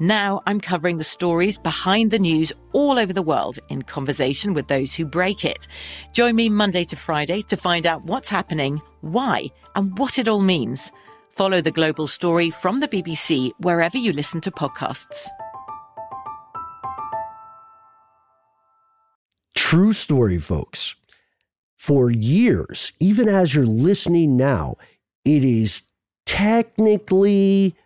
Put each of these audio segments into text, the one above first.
Now I'm covering the stories behind the news all over the world in conversation with those who break it. Join me Monday to Friday to find out what's happening, why, and what it all means. Follow The Global Story from the BBC wherever you listen to podcasts. True story, folks. For years, even as you're listening now, it is technically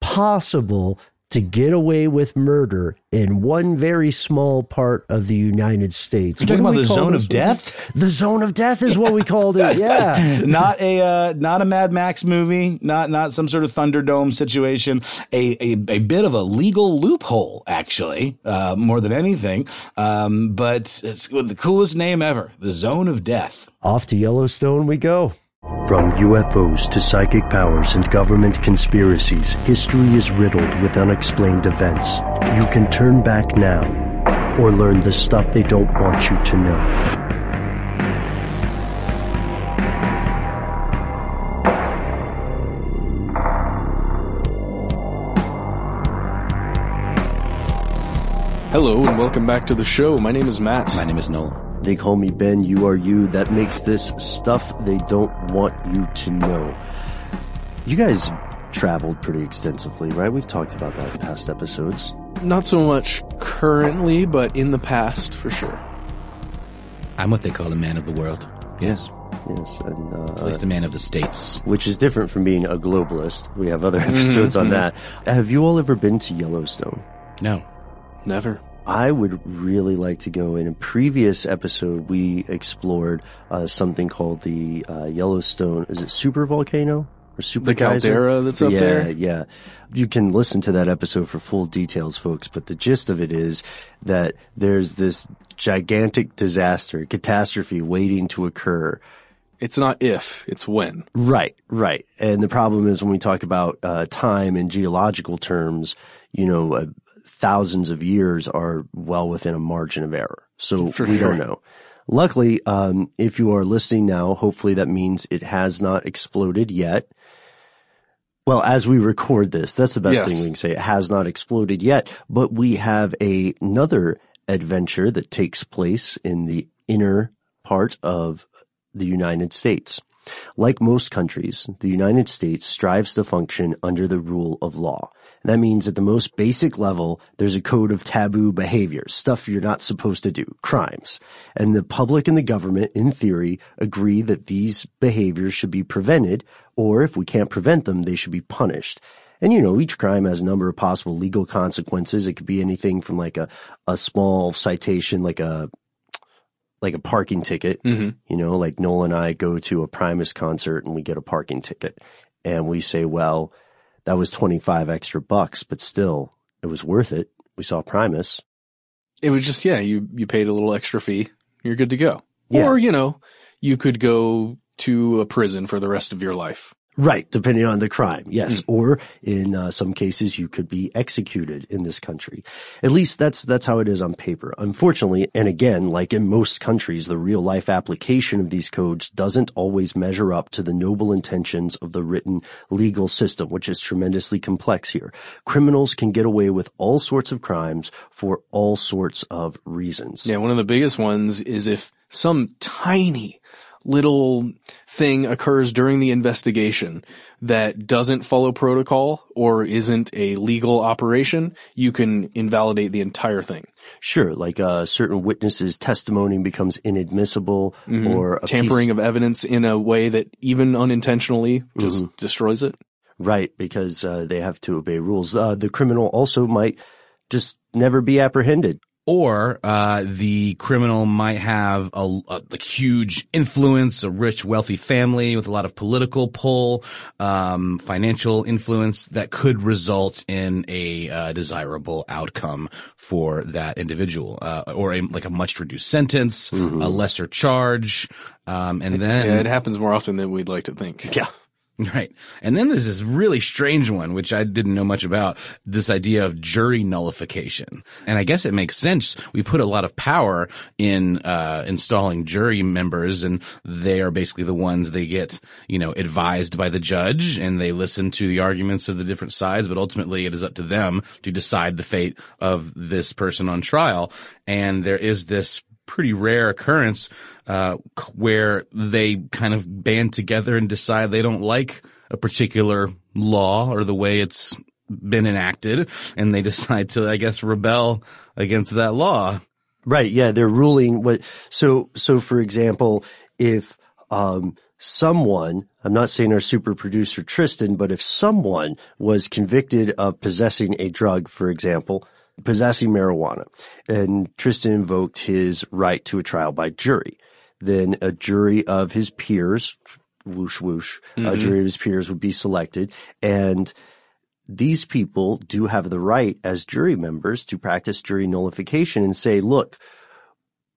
possible to get away with murder in one very small part of the United States. You're talking about the zone of death? The zone of death is what we called it. Yeah. not a uh, not a Mad Max movie, not not some sort of Thunderdome situation. A a, a bit of a legal loophole, actually, uh, more than anything. Um, but it's with the coolest name ever, the Zone of Death. Off to Yellowstone we go. From UFOs to psychic powers and government conspiracies, history is riddled with unexplained events. You can turn back now or learn the stuff they don't want you to know. Hello and welcome back to the show. My name is Matt. My name is Noel. They call me Ben, you are you. That makes this stuff they don't want you to know. You guys traveled pretty extensively, right? We've talked about that in past episodes. Not so much currently, but in the past for sure. I'm what they call a man of the world. Yes. Yes, and At uh, least a man of the states. which is different from being a globalist. We have other episodes on that. Have you all ever been to Yellowstone? No. Never. I would really like to go. In a previous episode, we explored uh, something called the uh, Yellowstone. Is it super volcano or super The caldera that's up yeah, there? Yeah, You can listen to that episode for full details, folks. But the gist of it is that there's this gigantic disaster, catastrophe waiting to occur. It's not if, it's when. Right, right. And the problem is when we talk about uh, time in geological terms, you know, uh, thousands of years are well within a margin of error. So For we sure. don't know. Luckily, um, if you are listening now, hopefully that means it has not exploded yet. Well, as we record this, that's the best Yes. thing we can say. It has not exploded yet, but we have a, another adventure that takes place in the inner part of the United States. Like most countries, the United States strives to function under the rule of law. And that means at the most basic level, there's a code of taboo behaviors, stuff you're not supposed to do, crimes. And the public and the government, in theory, agree that these behaviors should be prevented, or if we can't prevent them, they should be punished. And you know, each crime has a number of possible legal consequences. It could be anything from like a, a small citation, like a, like a parking ticket. Mhm. You know, like Noel and I go to a Primus concert and we get a parking ticket and we say, well, that was 25 extra bucks, but still it was worth it. We saw Primus. It was just, yeah, you, you paid a little extra fee. You're good to go. Yeah. Or, you know, you could go to a prison for the rest of your life. Right, depending on the crime, yes. Or in uh, some cases, you could be executed in this country. At least that's that's how it is on paper. Unfortunately, and again, like in most countries, the real life application of these codes doesn't always measure up to the noble intentions of the written legal system, which is tremendously complex here. Criminals can get away with all sorts of crimes for all sorts of reasons. Yeah, one of the biggest ones is if some tiny little thing occurs during the investigation that doesn't follow protocol or isn't a legal operation, you can invalidate the entire thing. Sure, like uh, certain witnesses' testimony becomes inadmissible or a piece- Tampering of evidence in a way that even unintentionally just Mm-hmm. destroys it. Right, because uh, they have to obey rules. Uh, the criminal also might just never be apprehended. Or uh, the criminal might have a, a, like huge influence, a rich, wealthy family with a lot of political pull, um, financial influence that could result in a uh, desirable outcome for that individual, uh, or a, like a much reduced sentence, a lesser charge, um, and then Yeah, it happens more often than we'd like to think. Yeah. Right. And then there's this really strange one, which I didn't know much about, this idea of jury nullification. And I guess it makes sense. We put a lot of power in, uh, installing jury members and they are basically the ones they get, you know, advised by the judge and they listen to the arguments of the different sides, but ultimately it is up to them to decide the fate of this person on trial. And there is this pretty rare occurrence uh, where they kind of band together and decide they don't like a particular law or the way it's been enacted, and they decide to, I guess, rebel against that law. Right. Yeah. They're ruling what, so, so for example, if, um, someone, I'm not saying our super producer Tristan, but if someone was convicted of possessing a drug, for example, possessing marijuana, and Tristan invoked his right to a trial by jury, then a jury of his peers, whoosh whoosh, a jury of his peers would be selected and these people do have the right as jury members to practice jury nullification and say, look,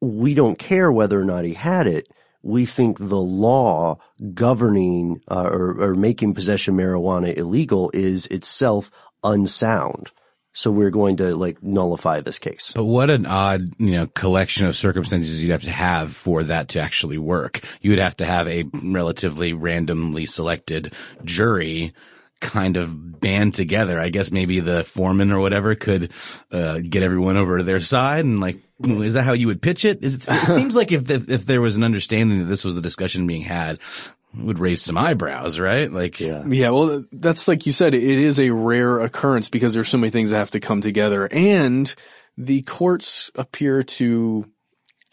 we don't care whether or not he had it. We think the law governing uh, or, or making possession of marijuana illegal is itself unsound. So we're going to like nullify this case. But what an odd, you know, collection of circumstances you'd have to have for that to actually work. You would have to have a relatively randomly selected jury kind of band together. I guess maybe the foreman or whatever could uh, get everyone over to their side and like, is that how you would pitch it? Is it, it seems like if, if there was an understanding that this was the discussion being had, would raise some eyebrows, right? Like, Yeah. Yeah, well, that's like you said, it is a rare occurrence because there's so many things that have to come together and the courts appear to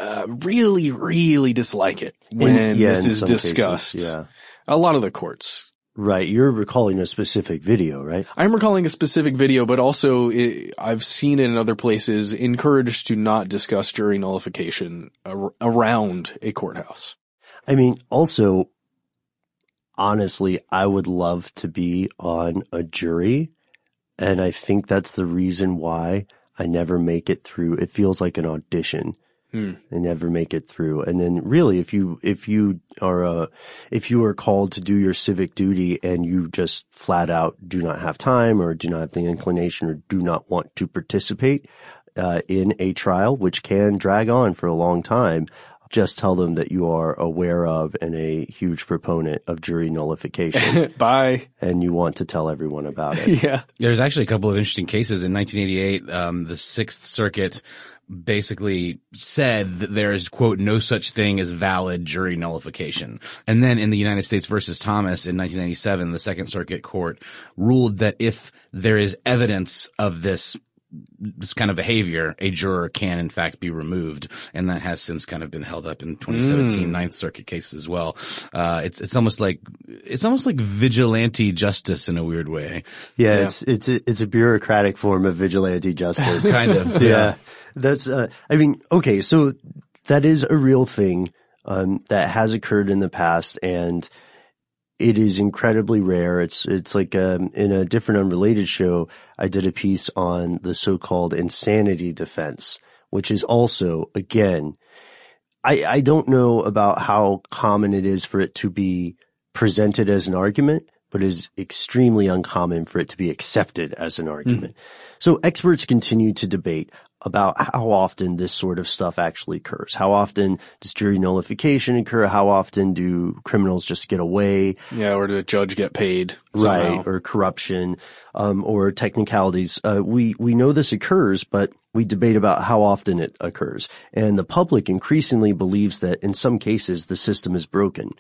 uh, really, really dislike it when In- yeah, this is some cases, discussed. yeah. A lot of the courts. Right. You're recalling a specific video, right? I'm recalling a specific video, but also it, I've seen it in other places encouraged to not discuss jury nullification ar- around a courthouse. I mean, also, honestly, I would love to be on a jury. And I think that's the reason why I never make it through. It feels like an audition. Hmm. I never make it through. And then really, if you, if you are, uh, if you are called to do your civic duty and you just flat out do not have time or do not have the inclination or do not want to participate, uh, in a trial, which can drag on for a long time, just tell them that you are aware of and a huge proponent of jury nullification Bye. and you want to tell everyone about it. Yeah. There's actually a couple of interesting cases. In 1988, um, the Sixth Circuit basically said that there is, quote, no such thing as valid jury nullification. And then in the United States versus Thomas in 1997, the Second Circuit Court ruled that if there is evidence of this this kind of behavior, a juror can in fact be removed, and that has since kind of been held up in 2017 Ninth Circuit cases as well. Uh, it's it's almost like it's almost like vigilante justice in a weird way. Yeah, it's it's a, it's a bureaucratic form of vigilante justice. Kind of, yeah. yeah. That's uh I mean, okay, so that is a real thing um that has occurred in the past and it is incredibly rare. It's it's like um, in a different unrelated show, I did a piece on the so-called insanity defense, which is also again, I I don't know about how common it is for it to be presented as an argument, but it is extremely uncommon for it to be accepted as an argument. Hmm. So experts continue to debate about how often this sort of stuff actually occurs. How often does jury nullification occur? How often do criminals just get away? Yeah, or did a judge get paid? right or corruption um, or technicalities. Uh, we we know this occurs but we debate about how often it occurs. And the public increasingly believes that in some cases the system is broken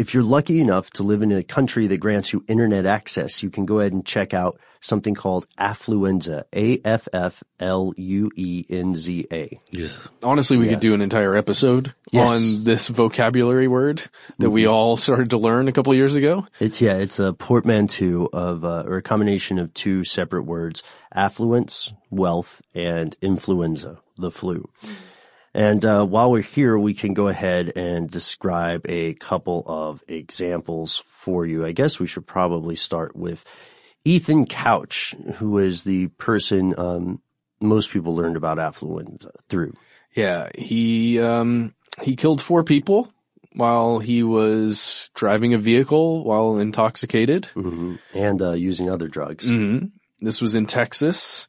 if you're lucky enough to live in a country that grants you internet access you can go ahead and check out something called affluenza a f f l u e n z a Yeah. Honestly, we could do an entire episode Yes. on this vocabulary word that we all started to learn a couple of years ago. It's yeah, it's a portmanteau of uh, or a combination of two separate words: affluence, wealth, and influenza, the flu. And uh, while we're here, we can go ahead and describe a couple of examples for you. I guess we should probably start with Ethan Couch, who is the person um, most people learned about affluenza through. Yeah, he um he killed four people while he was driving a vehicle while intoxicated. hmm And uh, using other drugs. hmm This was in Texas,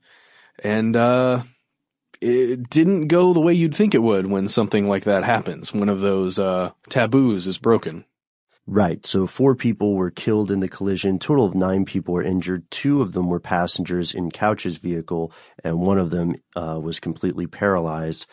and uh, it didn't go the way you'd think it would when something like that happens. One of those uh, taboos is broken. Right. So four people were killed in the collision. Total of nine people were injured. Two of them were passengers in Couch's vehicle, and one of them uh, was completely paralyzed.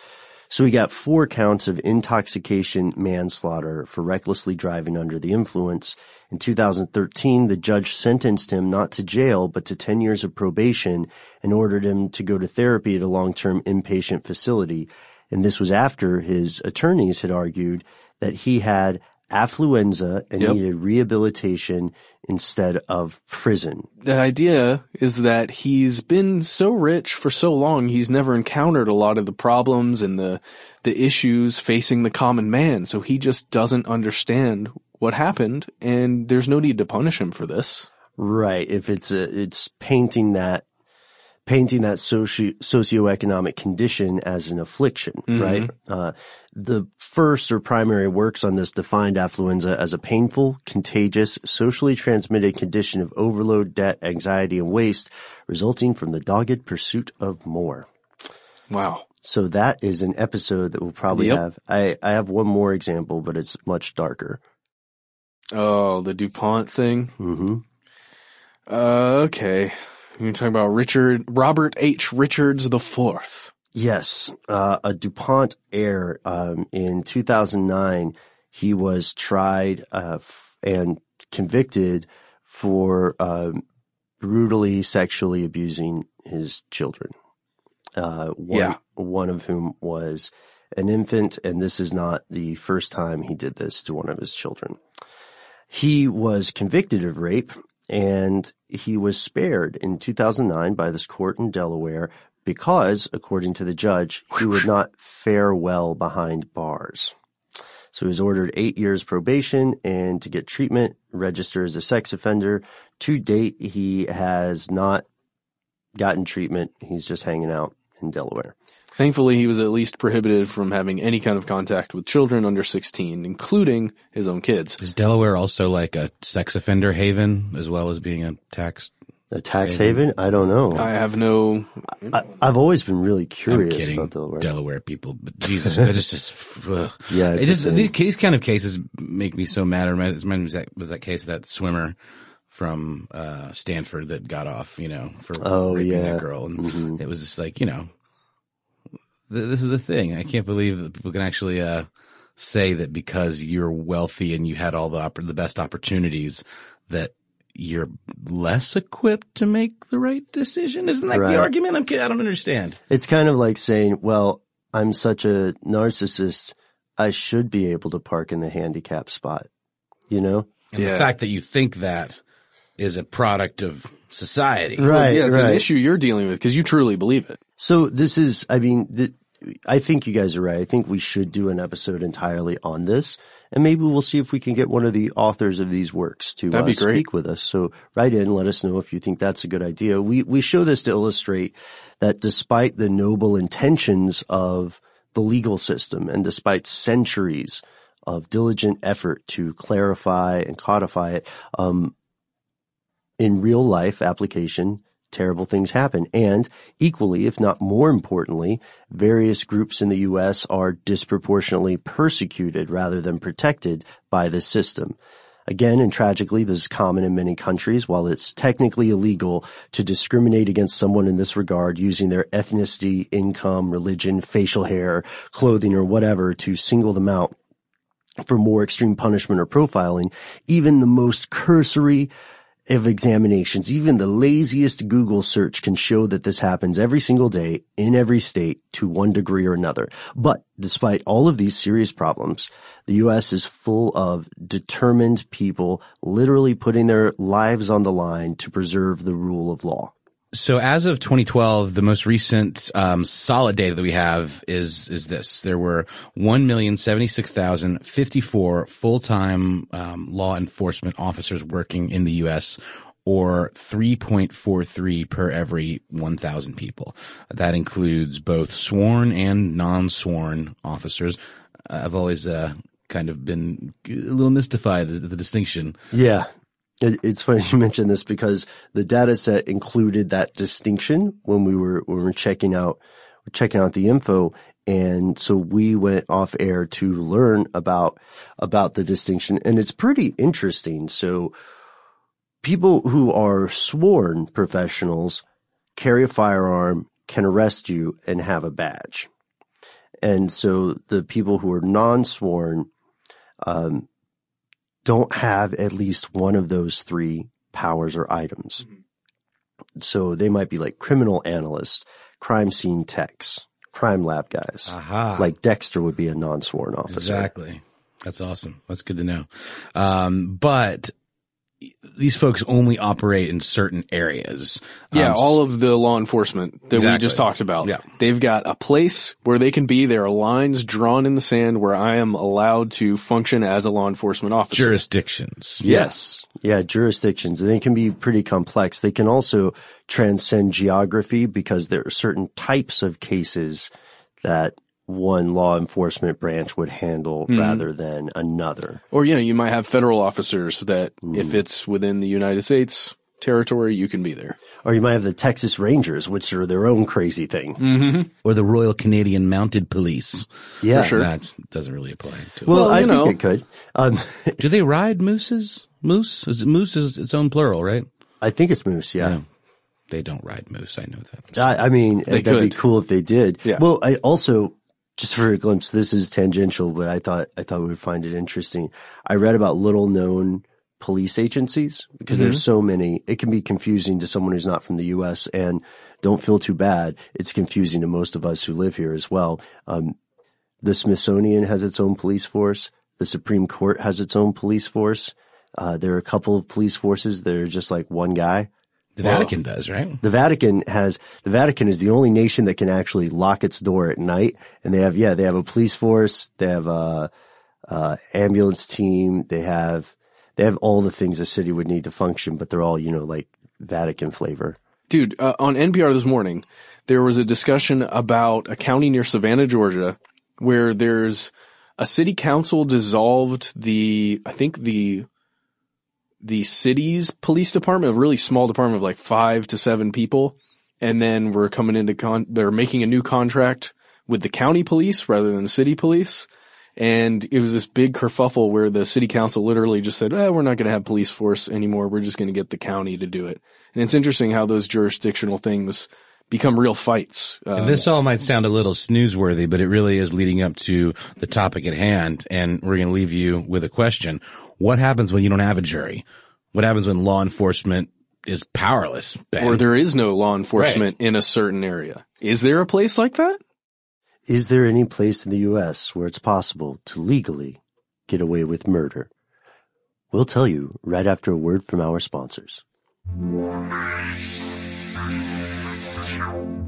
So he got four counts of intoxication manslaughter for recklessly driving under the influence. In 2013, the judge sentenced him not to jail, but to 10 years of probation and ordered him to go to therapy at a long-term inpatient facility. And this was after his attorneys had argued that he had affluenza and Yep. needed rehabilitation instead of prison. The idea is that he's been so rich for so long, he's never encountered a lot of the problems and the the issues facing the common man. So he just doesn't understand what happened, and there's no need to punish him for this. Right. If it's a, it's painting that, painting that socio, socioeconomic condition as an affliction, Mhm. right? Uh, the first or primary works on this defined affluenza as a painful, contagious, socially transmitted condition of overload, debt, anxiety, and waste resulting from the dogged pursuit of more. Wow. So that is an episode that we'll probably Yep. have. I, I have one more example, but it's much darker. Oh, the DuPont thing. hmm Uh, okay. You're talking about Richard Robert H. Richards the Fourth. Yes, uh, a DuPont heir um, in 2009. He was tried uh, f- and convicted for um, brutally sexually abusing his children. Uh, one, Yeah. one of whom was an infant, and this is not the first time he did this to one of his children. He was convicted of rape and he was spared in 2009 by this court in Delaware because, according to the judge, he would not fare well behind bars. So he was ordered eight years probation and to get treatment, register as a sex offender. To date, he has not gotten treatment. He's just hanging out in Delaware. Thankfully, he was at least prohibited from having any kind of contact with children under 16, including his own kids. Is Delaware also like a sex offender haven as well as being a tax? A tax haven? I don't know. I have no. I, I've always been really I'm curious kidding, about Delaware. Delaware people, but Jesus, that is just. ugh. Yeah, it's it just the same. these case kind of cases make me so mad. It reminds me of that was that case of that swimmer from uh, Stanford that got off, you know, for Oh, raping yeah. that girl, and Mhm. it was just like you know, th- this is a thing. I can't believe that people can actually uh, say that because you're wealthy and you had all the oppor- the best opportunities that you're less equipped to make the right decision. Isn't that Right. the argument? I'm I don't understand. It's kind of like saying, well, I'm such a narcissist. I should be able to park in the handicap spot. You know? And Yeah. the fact that you think that is a product of society. Right. yeah, it's an issue you're dealing with because you truly believe it. So this is, I mean, th- I think you guys are right. I think we should do an episode entirely on this. And maybe we'll see if we can get one of the authors of these works to uh, speak with us. So write in, let us know if you think that's a good idea. We, we show this to illustrate that despite the noble intentions of the legal system and despite centuries of diligent effort to clarify and codify it, um, in real life application, terrible things happen. And equally, if not more importantly, various groups in the U.S. are disproportionately persecuted rather than protected by the system. Again, and tragically, this is common in many countries. While it's technically illegal to discriminate against someone in this regard using their ethnicity, income, religion, facial hair, clothing, or whatever to single them out for more extreme punishment or profiling, even the most cursory of examinations, even the laziest Google search can show that this happens every single day in every state to one degree or another. But despite all of these serious problems, the U.S. is full of determined people literally putting their lives on the line to preserve the rule of law. So as of 2012, the most recent um, solid data that we have is is this: there were 1,076,054 full-time um, law enforcement officers working in the U.S., or 3.43 per every 1,000 people. That includes both sworn and non-sworn officers. I've always uh, kind of been a little mystified at the distinction. Yeah. It, it's funny you mentioned this because the data set included that distinction when we were when we were checking out checking out the info, and so we went off air to learn about about the distinction, and it's pretty interesting. So people who are sworn professionals carry a firearm, can arrest you, and have a badge. And so the people who are non-sworn um, don't have at least one of those three powers or items. Mm-hmm. So they might be like criminal analysts, crime scene techs, crime lab guys. Aha. Like Dexter would be a non-sworn officer. Exactly. That's awesome. That's good to know. Um, but these folks only operate in certain areas. Yeah, Um, all of the law enforcement that we just talked about. Yeah. They've got a place where they can be. There are lines drawn in the sand where I am allowed to function as a law enforcement officer. jurisdictions. Yes. Yeah, jurisdictions. And they can be pretty complex. They can also transcend geography because there are certain types of cases that one law enforcement branch would handle rather than another. Or, you know, you might have federal officers that Mm. if it's within the United States territory, you can be there. Or you might have the Texas Rangers, which are their own crazy thing. Or the Royal Canadian Mounted Police. Yeah. sure. That doesn't really apply to Well, Well, I you think know. it could. Um, Do they ride mooses? Moose? Is it, moose is its own plural, right? I think it's moose. Yeah. Yeah. They don't ride moose. I know that. I, I mean, They that'd be cool if they did. Yeah. Well, I also, just for a glimpse, this is tangential, but I thought, I thought we would find it interesting. I read about little known police agencies because there's so many. It can be confusing to someone who's not from the U.S. and don't feel too bad. It's confusing to most of us who live here as well. Um, the Smithsonian has its own police force. The Supreme Court has its own police force. Uh, there are a couple of police forces that are just like one guy. The Vatican does, right? The Vatican has, the Vatican is the only nation that can actually lock its door at night. And they have, yeah, they have a police force. They have a, a ambulance team. They have, they have all the things a city would need to function, but they're all, you know, like Vatican flavor. Dude, uh, on NPR this morning, there was a discussion about a county near Savannah, Georgia, where there's a city council dissolved the, I think the, the city's police department, a really small department of like five to seven people. And then we're coming into con, they're making a new contract with the county police rather than the city police. And it was this big kerfuffle where the city council literally just said, eh, we're not going to have police force anymore. We're just going to get the county to do it. And it's interesting how those jurisdictional things become real fights. Uh, And this all might sound a little snoozeworthy, but it really is leading up to the topic at hand. And we're going to leave you with a question. What happens when you don't have a jury? What happens when law enforcement is powerless? Ben? or there is no law enforcement in a certain area. Is there a place like that? Is there any place in the U.S. where it's possible to legally get away with murder? We'll tell you right after a word from our sponsors. Ciao.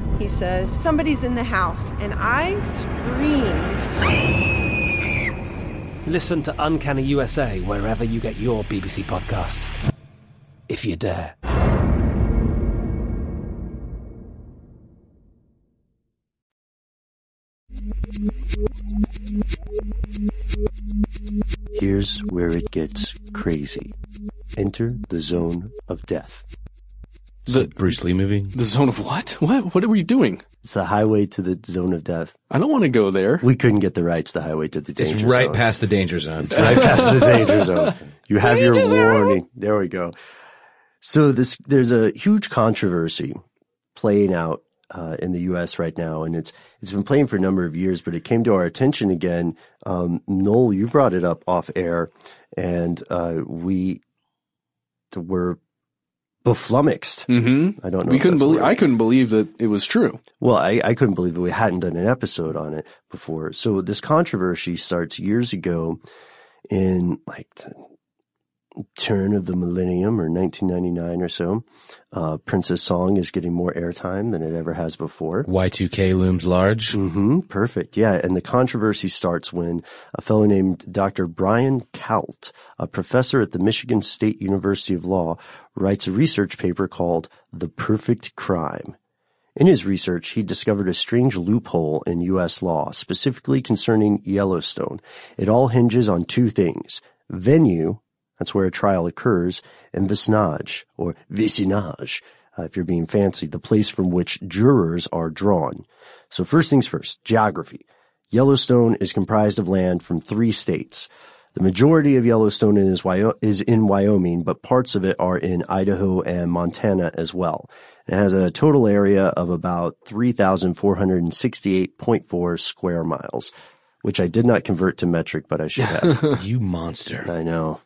He says, Somebody's in the house, and I screamed. Listen to Uncanny USA wherever you get your BBC podcasts, if you dare. Here's where it gets crazy. Enter the zone of death. The Bruce Lee movie. The zone of what? What? What are we doing? It's the highway to the zone of death. I don't want to go there. We couldn't get the rights to the highway to the It's danger right zone. past the danger zone. It's right past the danger zone. You have your warning. There we go. So this, there's a huge controversy playing out uh, in the U.S. right now, and it's it's been playing for a number of years, but it came to our attention again. Um, Noel, you brought it up off air, and uh, we were beflummoxed. Mm-hmm. I don't know. We couldn't believe. I couldn't believe that it was true. Well, I, I couldn't believe that we hadn't done an episode on it before. So this controversy starts years ago in like the turn of the millennium or 1999 or so. Uh, Prince's song is getting more airtime than it ever has before. Y2K looms large. hmm perfect. Yeah. And the controversy starts when a fellow named Dr. Brian Kalt, a professor at the Michigan State University of Law, writes a research paper called The Perfect Crime. In his research, he discovered a strange loophole in U.S. law, specifically concerning Yellowstone. It all hinges on two things. Venue, that's where a trial occurs, and vicinage, or vicinage, uh, if you're being fancy, the place from which jurors are drawn. So first things first, geography. Yellowstone is comprised of land from three states. The majority of Yellowstone is, Wyo- is in Wyoming, but parts of it are in Idaho and Montana as well. It has a total area of about 3,468.4 square miles, which I did not convert to metric, but I should have. you monster. I know.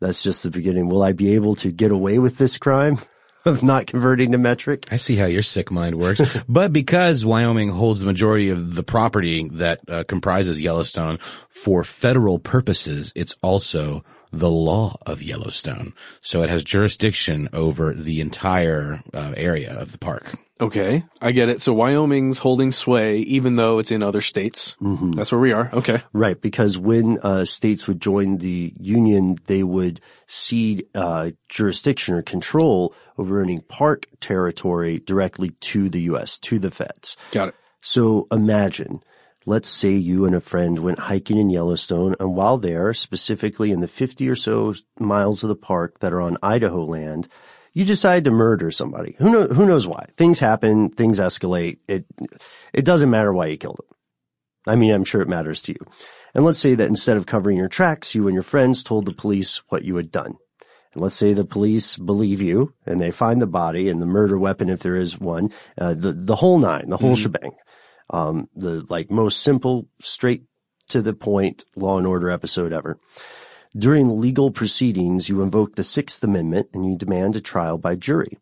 That's just the beginning. Will I be able to get away with this crime of not converting to metric? I see how your sick mind works. but because Wyoming holds the majority of the property that uh, comprises Yellowstone for federal purposes, it's also the law of Yellowstone. So it has jurisdiction over the entire uh, area of the park. Okay, I get it. So Wyoming's holding sway, even though it's in other states. Mm-hmm. That's where we are. Okay. Right, because when uh, states would join the union, they would cede uh, jurisdiction or control over any park territory directly to the U.S., to the feds. Got it. So imagine, let's say you and a friend went hiking in Yellowstone, and while there, specifically in the 50 or so miles of the park that are on Idaho land, you decide to murder somebody. Who knows, who knows why? Things happen, things escalate. It, it doesn't matter why you killed them. I mean, I'm sure it matters to you. And let's say that instead of covering your tracks, you and your friends told the police what you had done. And let's say the police believe you and they find the body and the murder weapon, if there is one, uh, the, the whole nine, the whole Mm-hmm. shebang. Um, the like most simple, straight to the point law and order episode ever. During legal proceedings, you invoke the Sixth Amendment and you demand a trial by jury.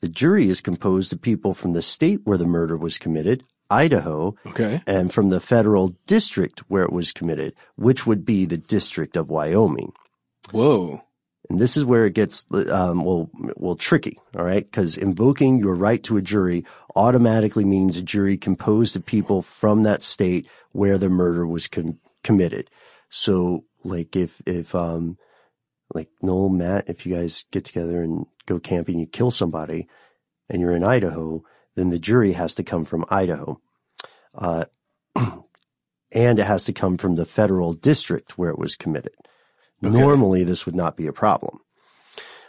The jury is composed of people from the state where the murder was committed, Idaho, Okay. and from the federal district where it was committed, which would be the District of Wyoming. Whoa. And this is where it gets, um, well, well, tricky. All right. Cause invoking your right to a jury automatically means a jury composed of people from that state where the murder was com- committed. So like if, if, um, like Noel, Matt, if you guys get together and go camping, you kill somebody and you're in Idaho, then the jury has to come from Idaho. Uh, and it has to come from the federal district where it was committed. Normally this would not be a problem.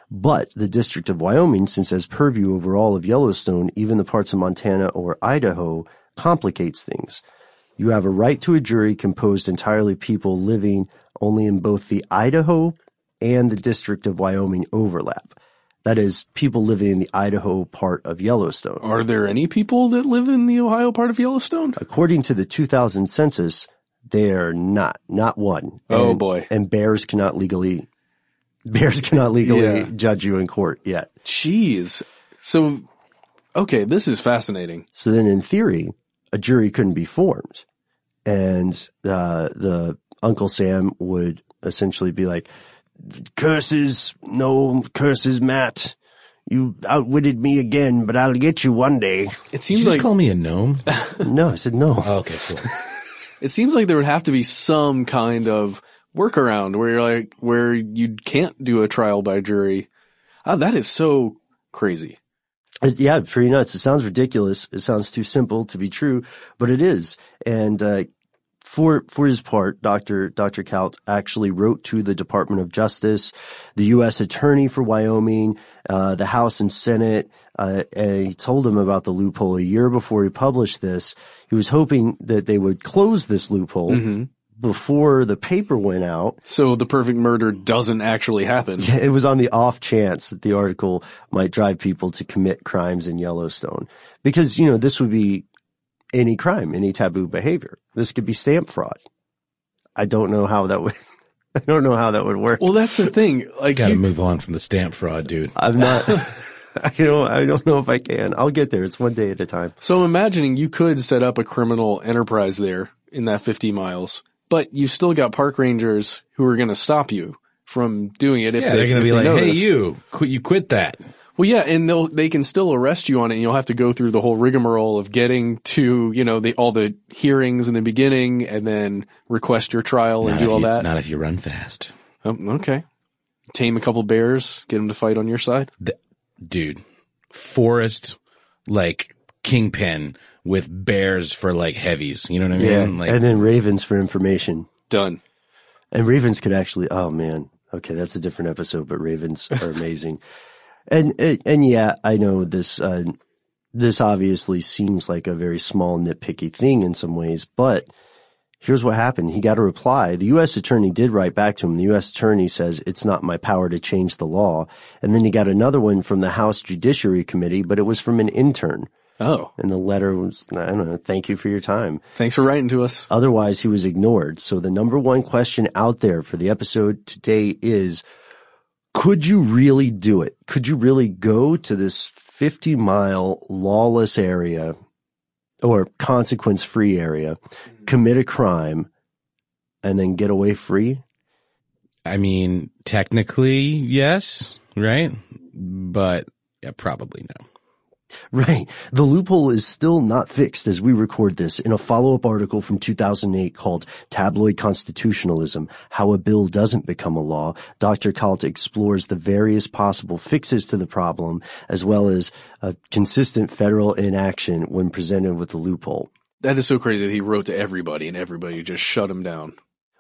But the District of Wyoming, since it has purview over all of Yellowstone, even the parts of Montana or Idaho, complicates things. You have a right to a jury composed entirely of people living only in both the Idaho and the District of Wyoming overlap. That is, people living in the Idaho part of Yellowstone. Are there any people that live in the Idaho part of Yellowstone? According to the 2000 census, they are not, not one. Oh, And- boy. And bears cannot legally, bears cannot legally Yeah. judge you in court yet. Jeez. So, okay, this is fascinating. So then in theory, a jury couldn't be formed. And, uh, the Uncle Sam would essentially be like, curses, no curses, Matt. You outwitted me again, but I'll get you one day. It Did seems you just like call me a gnome? No, I said no. Oh, okay, cool. it seems like there would have to be some kind of workaround where you're like where you can't do a trial by jury. Ah, that is so crazy. Yeah, pretty nuts. It sounds ridiculous. It sounds too simple to be true, but it is. And uh, for for his part, Doctor Doctor Kalt actually wrote to the Department of Justice, the U.S. Attorney for Wyoming, uh, the House and Senate, uh, and he told them about the loophole a year before he published this. He was hoping that they would close this loophole Mm-hmm. Before the paper went out. So the perfect murder doesn't actually happen. It was on the off chance that the article might drive people to commit crimes in Yellowstone. Because, you know, this would be any crime, any taboo behavior. This could be stamp fraud. I don't know how that would, I don't know how that would work. Well, that's the thing. Like, Got to you- move on from the stamp fraud, dude. I'm not, I don't, I don't know if I can. I'll get there. It's one day at a time. so I'm imagining you could set up a criminal enterprise there in that 50 miles, but you've still got park rangers who are going to stop you from doing it. If Yeah, they, they're going to be like, "Hey, you, quit! You quit that." Well, yeah, and they'll they can still arrest you on it, and you'll have to go through the whole rigmarole of getting to you know the all the hearings in the beginning, and then request your trial and do all you, that. Not if you run fast, Oh, okay, tame a couple bears, get them to fight on your side. dude. Forest, like kingpin with bears for like heavies. You know what I Yeah. mean? Like, and then ravens for information. Done. And ravens could actually, oh man. Okay. That's a different episode, but ravens are amazing. and, and, and yeah, I know this, uh, this obviously seems like a very small nitpicky thing in some ways, but here's what happened. He got a reply. The U.S. attorney did write back to him. The U.S. attorney says it's not my power to change the law. And then he got another one from the House Judiciary Committee, but it was from an intern. Oh, And the letter was, I don't know, thank you for your time. thanks for writing to us. Otherwise, he was ignored. So the number one question out there for the episode today is, could you really do it? Could you really go to this 50 mile lawless area or consequence free area, mm-hmm. commit a crime and then get away free? I mean, technically, yes, right? But yeah, probably no. Right. The loophole is still not fixed as we record this in a follow-up article from 2008 called Tabloid Constitutionalism, How a Bill Doesn't Become a Law. Dr. Kalt explores the various possible fixes to the problem as well as a consistent federal inaction when presented with the loophole. That is so crazy that he wrote to everybody, and everybody just shut him down.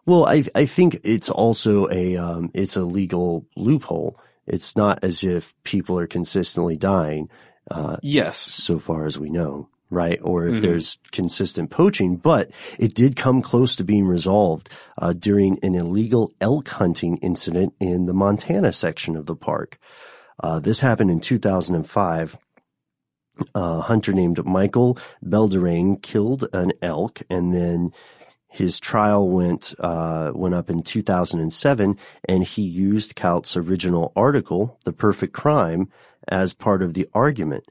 Well, I, I think it's also a, um, it's a legal loophole. It's not as if people are consistently dying, uh, Yes, so far as we know. right? Or if Mhm. there's consistent poaching, but it did come close to being resolved uh, during an illegal elk hunting incident in the Montana section of the park. Uh, this happened in 2005. A hunter named Michael Belderain killed an elk and then his trial went uh, went up in 2007 and he used Kalt's original article, The Perfect Crime, as part of the argument.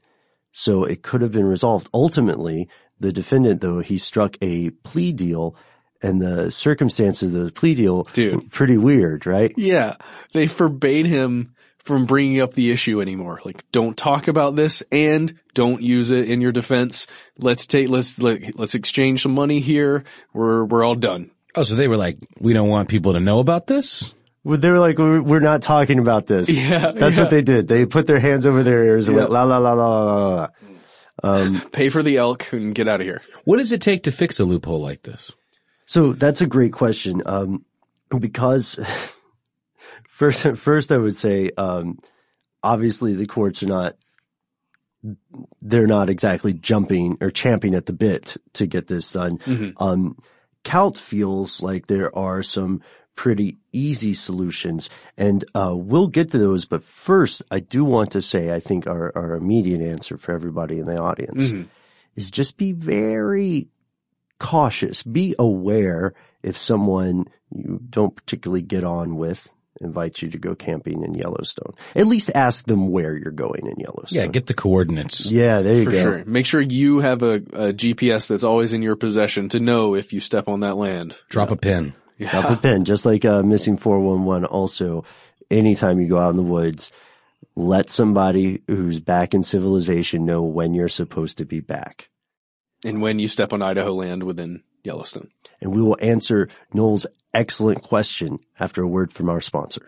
So it could have been resolved. Ultimately, the defendant, though, he struck a plea deal and the circumstances of the plea deal Dude. were pretty weird, right? Yeah, they forbade him from bringing up the issue anymore. Like, don't talk about this and don't use it in your defense. Let's take let's let, let's exchange some money here. We're we're all done. Oh, so they were like, we don't want people to know about this? Well, They were like, we're we're not talking about this. Yeah, That's yeah. what they did. They put their hands over their ears and Yeah. went la la la la la la. la. Um, Pay for the elk and get out of here. What does it take to fix a loophole like this? So that's a great question. Um, because first, first I would say, um, obviously the courts are not, they're not exactly jumping or champing at the bit to get this done. Mhm. Um, Kalt feels like there are some pretty easy solutions and, uh, we'll get to those. But first, I do want to say, I think our, our immediate answer for everybody in the audience Mhm. is just be very cautious. Be aware if someone you don't particularly get on with invites you to go camping in Yellowstone. At least ask them where you're going in Yellowstone. Yeah, get the coordinates. Yeah, there you For go. sure. Make sure you have a, a GPS that's always in your possession to know if you step on that land. Drop a pin. Yeah. Drop a pin, just like uh, missing 411. Also, anytime you go out in the woods, let somebody who's back in civilization know when you're supposed to be back. And when you step on Idaho land within Yellowstone. And we will answer Noel's excellent question after a word from our sponsor.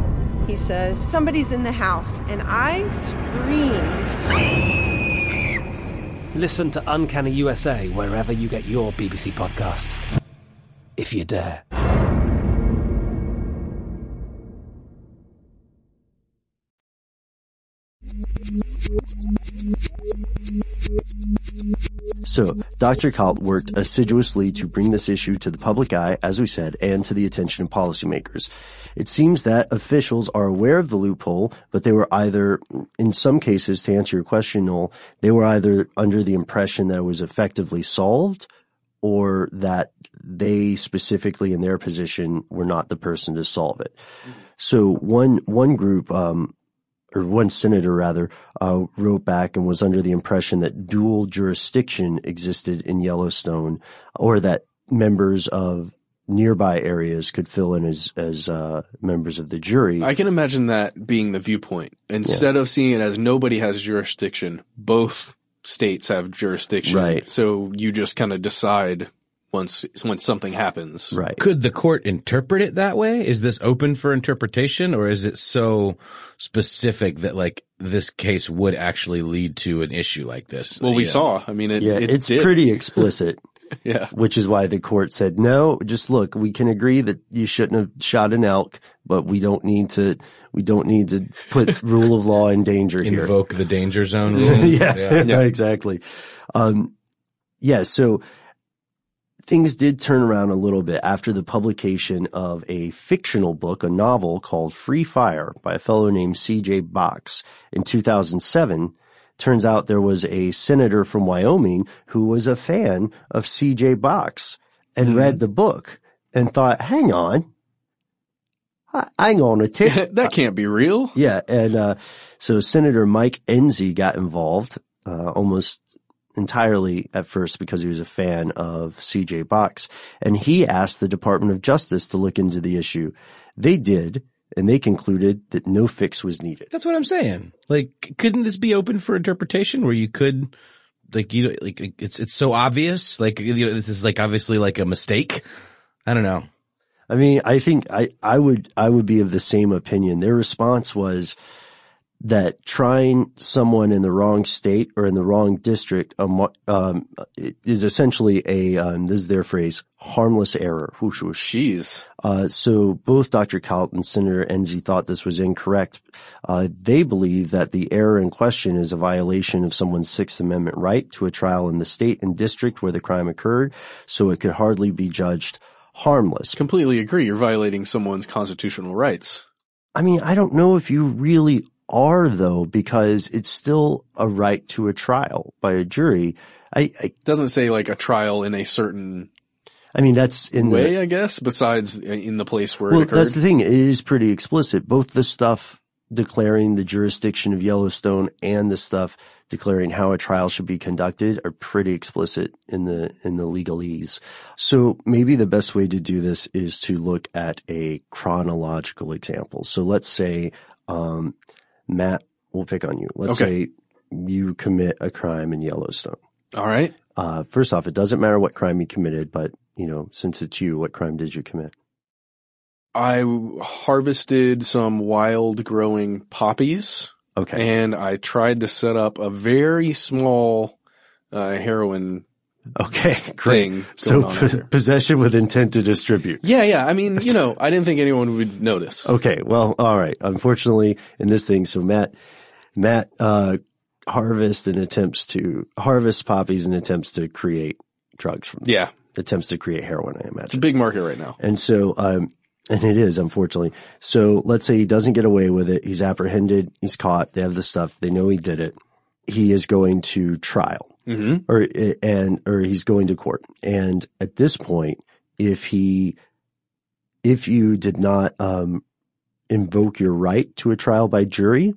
He says, Somebody's in the house, and I screamed. Listen to Uncanny USA wherever you get your BBC podcasts, if you dare. So, Dr. Kalt worked assiduously to bring this issue to the public eye, as we said, and to the attention of policymakers. It seems that officials are aware of the loophole, but they were either, in some cases, to answer your question, Noel, they were either under the impression that it was effectively solved or that they specifically in their position were not the person to solve it. So one, one group, um, or one senator rather, uh, wrote back and was under the impression that dual jurisdiction existed in Yellowstone, or that members of nearby areas could fill in as as uh, members of the jury. I can imagine that being the viewpoint. Instead of seeing it as nobody has jurisdiction, both states have jurisdiction. Right. So you just kind of decide once once something happens. Right. Could the court interpret it that way? Is this open for interpretation or is it so specific that like this case would actually lead to an issue like this? Well, we Yeah. saw. I mean, it, yeah, it it's did. pretty explicit. Yeah. Which is why the court said, no, just look, we can agree that you shouldn't have shot an elk, but we don't need to, we don't need to put rule of law in danger here. Invoke the danger zone rule. yeah, right, exactly. Um, yeah, so things did turn around a little bit after the publication of a fictional book, a novel called Free Fire by a fellow named C.J. Box in 2007. Turns out there was a senator from Wyoming who was a fan of C.J. Box and read the book and thought, hang on, h- hang on a tick. that can't be real. Yeah, and uh, so Senator Mike Enzi got involved uh, almost entirely at first because he was a fan of CJ Box, and he asked the Department of Justice to look into the issue. They did, and they concluded that no fix was needed. That's what I'm saying. Like, couldn't this be open for interpretation where you could, like, you know, like, it's, it's so obvious. Like, you know, this is like obviously like a mistake. I don't know. I mean, I think I, I would, I would be of the same opinion. Their response was that trying someone in the wrong state or in the wrong district, um, um, is essentially a, um, this is their phrase, harmless error. Whoosh, whoosh. Jeez. Uh, so both Dr. Kalt and Senator Enzi thought this was incorrect. Uh, they believe that the error in question is a violation of someone's Sixth Amendment right to a trial in the state and district where the crime occurred, so it could hardly be judged harmless. Completely agree. You're violating someone's constitutional rights. I mean, I don't know if you really are though, because it's still a right to a trial by a jury. I, I doesn't say like a trial in a certain I mean, that's in way, the, I guess, besides in the place where well, that's the thing. It is pretty explicit. Both the stuff declaring the jurisdiction of Yellowstone and the stuff declaring how a trial should be conducted are pretty explicit in the, in the legalese. So maybe the best way to do this is to look at a chronological example. So let's say, um, Matt, we'll pick on you. Let's Okay. say you commit a crime in Yellowstone. All right. Uh, first off, it doesn't matter what crime you committed, but you know, since it's you, what crime did you commit? I harvested some wild growing poppies. Okay. And I tried to set up a very small uh, heroin Okay, thing great. So p- possession with intent to distribute. Yeah, yeah. I mean, you know, I didn't think anyone would notice. Okay, well, all right. Unfortunately, in this thing, so Matt, Matt, uh, harvests and attempts to harvest poppies and attempts to create drugs from them. Yeah. Attempts to create heroin, I imagine It's a big market right now. And so, um, and it is, unfortunately. So let's say he doesn't get away with it. He's apprehended. He's caught. They have the stuff. They know he did it. He is going to trial Mm-hmm. or, and, or he's going to court. And at this point, if he, if you did not, um, invoke your right to a trial by jury,